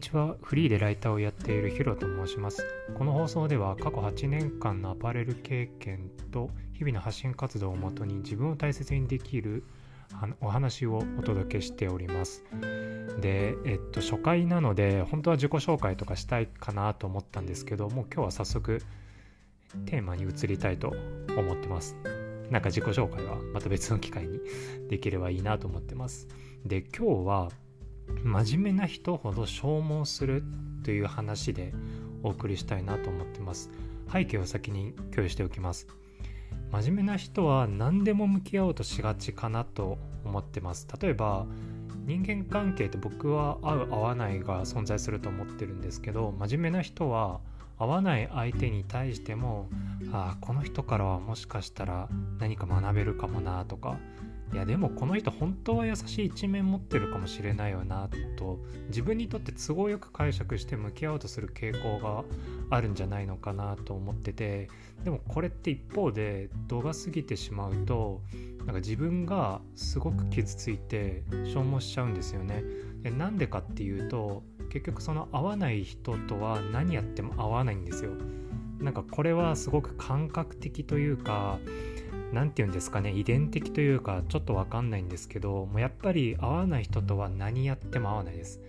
にちは。フリーでライターをやっているヒロと申します。この放送では過去8年間のアパレル経験と日々の発信活動をもとに自分を大切にできるお話をお届けしております。でえっと初回なので本当は自己紹介とかしたいかなと思ったんですけども今日は早速テーマに移りたいと思ってます。なんか自己紹介はまた別の機会にできればいいなと思ってます。で今日は真面目な人ほど消耗するという話でお送りしたいなと思ってます。背景を先に共有しておきます。真面目な人は何でも向き合おうとしがちかなと思ってます。例えば人間関係って僕は合う合わないが存在すると思ってるんですけど真面目な人は合わない相手に対してもああこの人からはもしかしたら何か学べるかもなとかいやでもこの人本当は優しい一面持ってるかもしれないよなと自分にとって都合よく解釈して向き合おうとする傾向があるんじゃないのかなと思っててでもこれって一方で度が過ぎてしまうとなんか自分がすごく傷ついて消耗しちゃうんですよね。なんでかっていうと結局その合わない人とは何やっても合わないんですよ。なんかこれはすごく感覚的というか何て言うんですかね遺伝的というかちょっと分かんないんですけどもうやっぱり合わない人とは何やっても合わないです。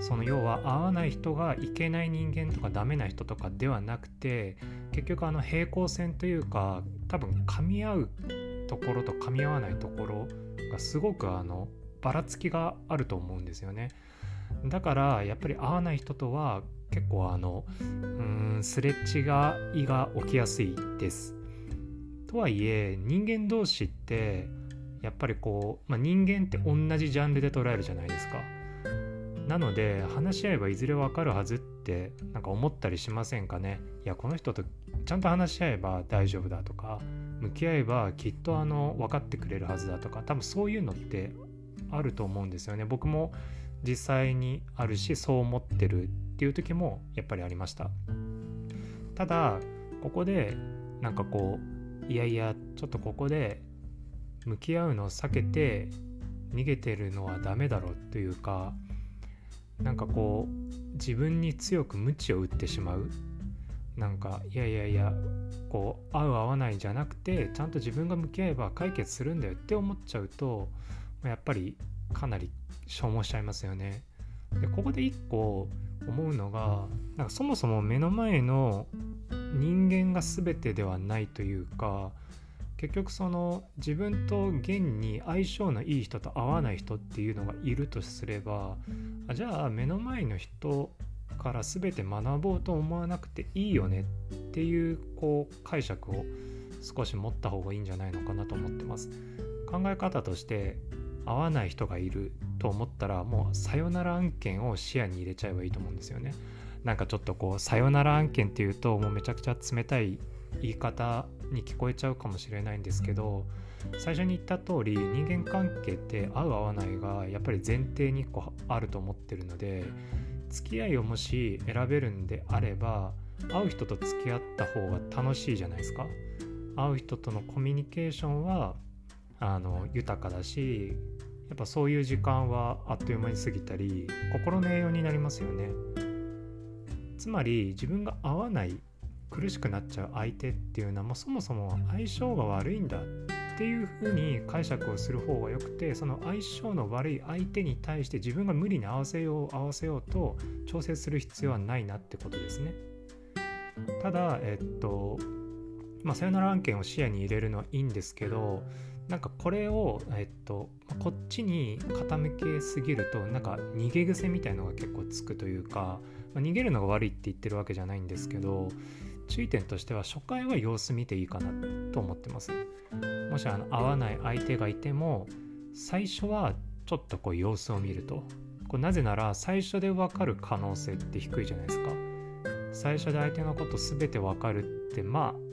その要は合わない人がいけない人間とかダメな人とかではなくて結局あの平行線というか多分噛み合うところと噛み合わないところがすごくあのばらつきがあると思うんですよね。だからやっぱり合わない人とは結構あのうんすれ違いが起きやすいです。とはいえ人間同士ってやっぱりこう、まあ、人間って同じジャンルで捉えるじゃないですか。なので話し合えばいずれわかるはずってなんか思ったりしませんかね。いやこの人とちゃんと話し合えば大丈夫だとか向き合えばきっとあの分かってくれるはずだとか多分そういうのってあると思うんですよね。僕も実際にあるしそう思ってるっていう時もやっぱりありました。ただここでなんかこういやいやちょっとここで向き合うのを避けて逃げてるのはダメだろうというかなんかこう自分に強く鞭を打ってしまうなんかいやいやいやこう合う合わないじゃなくてちゃんと自分が向き合えば解決するんだよって思っちゃうとやっぱりかなり消耗しちゃいますよね。でここで一個思うのがなんかそもそも目の前の人間が全てではないというか結局その自分と現に相性のいい人と合わない人っていうのがいるとすればじゃあ目の前の人から全て学ぼうと思わなくていいよねっていうこう解釈を少し持った方がいいんじゃないのかなと思ってます。考え方として合わない人がいると思ったらもうさよなら案件を視野に入れちゃえばいいと思うんですよね。なんかちょっとこうさよなら案件っていうともうめちゃくちゃ冷たい言い方に聞こえちゃうかもしれないんですけど最初に言った通り人間関係って合う合わないがやっぱり前提に1個あると思ってるので付き合いをもし選べるんであれば会う人と付き合った方が楽しいじゃないですか会う人とのコミュニケーションはあの豊かだしやっぱそういう時間はあっという間に過ぎたり心の栄養になりますよね。つまり自分が合わない苦しくなっちゃう相手っていうのはもうそもそも相性が悪いんだっていうふうに解釈をする方がよくてその相性の悪い相手に対して自分が無理に合わせよう合わせようと調整する必要はないなってことですね。ただえっとまあさよなら案件を視野に入れるのはいいんですけどなんかこれを、えっと、こっちに傾けすぎるとなんか逃げ癖みたいのが結構つくというか、まあ、逃げるのが悪いって言ってるわけじゃないんですけど注意点としては初回は様子見ていいかなと思ってます。もしあの合わない相手がいても最初はちょっとこう様子を見ると。これなぜなら最初で分かる可能性って低いじゃないですか。最初で相手のこと全て分かるってまあ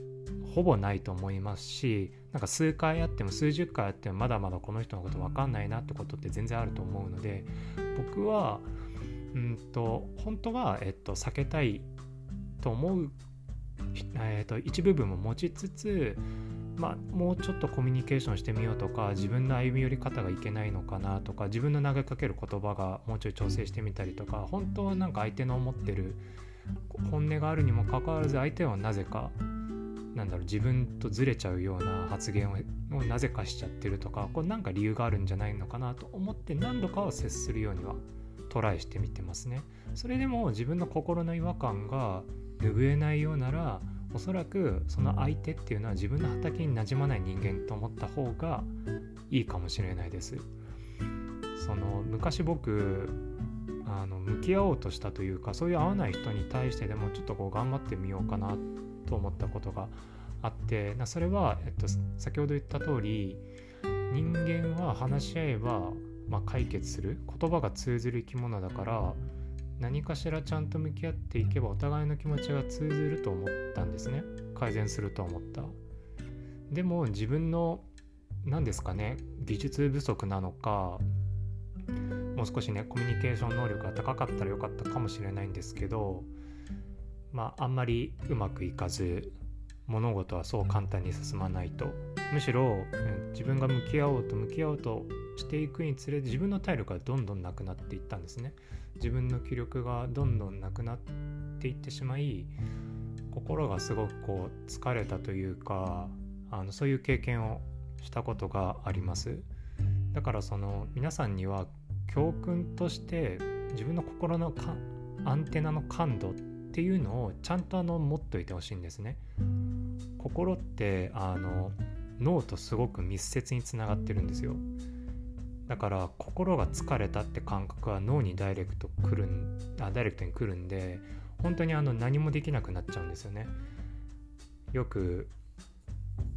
ほぼないと思いますしなんか数回あっても数十回あってもまだまだこの人のこと分かんないなってことって全然あると思うので僕はうんと本当は、えっと、避けたいと思う、えっと、一部分も持ちつつまあ、もうちょっとコミュニケーションしてみようとか自分の歩み寄り方がいけないのかなとか自分の投げかける言葉がもうちょい調整してみたりとか本当はなんか相手の思ってる本音があるにもかかわらず相手はなぜかなんだろう自分とずれちゃうような発言をなぜかしちゃってるとかこれなんか理由があるんじゃないのかなと思って何度かは接するようにはトライしてみてますね。それでも自分の心の違和感が拭えないようならおそらくその相手っていうのは自分の畑になじまない人間と思った方がいいかもしれないです。その昔僕あの向き合おうとしたというかそういう合わない人に対してでもちょっとこう頑張ってみようかなと思ったことがあってそれは、えっと、先ほど言った通り人間は話し合えば、まあ、解決する言葉が通ずる生き物だから何かしらちゃんと向き合っていけばお互いの気持ちが通ずると思ったんですね。改善すると思った。でも自分の何ですかね技術不足なのかもう少しねコミュニケーション能力が高かったらよかったかもしれないんですけどまああんまりうまくいかず物事はそう簡単に進まないと。むしろ、自分が向き合おうと向き合おうとしていくにつれて自分の体力がどんどんなくなっていったんですね。自分の気力がどんどんなくなっていってしまい心がすごくこう疲れたというかあのそういう経験をしたことがあります。だからその皆さんには教訓として自分の心のアンテナの感度っていうのをちゃんとあの持っといてほしいんですね。心ってあの脳とすごく密接につながってるんですよ。だから心が疲れたって感覚は脳にダイレクト来るんあダイレクトに来るんで本当にあの何もできなくなっちゃうんですよね。よく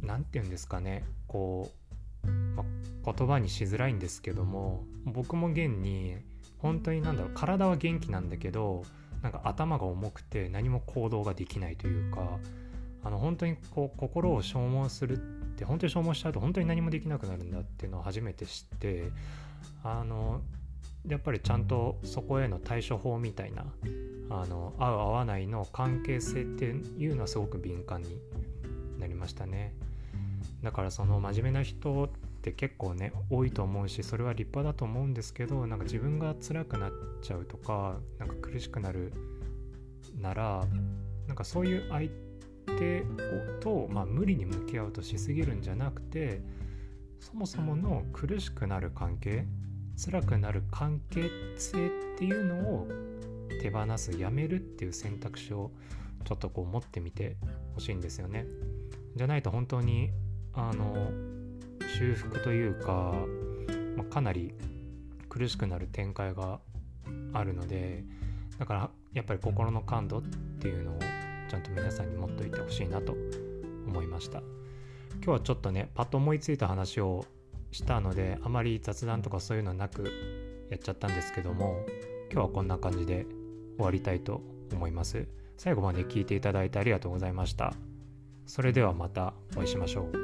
何て言うんですかね。こう、ま言葉にしづらいんですけども僕も現に本当になんだろう体は元気なんだけどなんか頭が重くて何も行動ができないというかあの本当にこう心を消耗するって本当に消耗しちゃうと本当に何もできなくなるんだっていうのを初めて知ってあのやっぱりちゃんとそこへの対処法みたいなあの合う合わないの関係性っていうのはすごく敏感になりましたね。だからその真面目な人って結構ね多いと思うしそれは立派だと思うんですけどなんか自分が辛くなっちゃうとかなんか苦しくなるならなんかそういう相手と、まあ、無理に向き合うとしすぎるんじゃなくてそもそもの苦しくなる関係辛くなる関係性っていうのを手放すやめるっていう選択肢をちょっとこう持ってみてほしいんですよね。じゃないと本当にあの修復というか、まあ、かなり苦しくなる展開があるのでだからやっぱり心の感度っていうのをちゃんと皆さんに持っといてほしいなと思いました。今日はちょっとねパッと思いついた話をしたのであまり雑談とかそういうのなくやっちゃったんですけども今日はこんな感じで終わりたいと思います。最後まで聞いていただいてありがとうございました。それではまたお会いしましょう。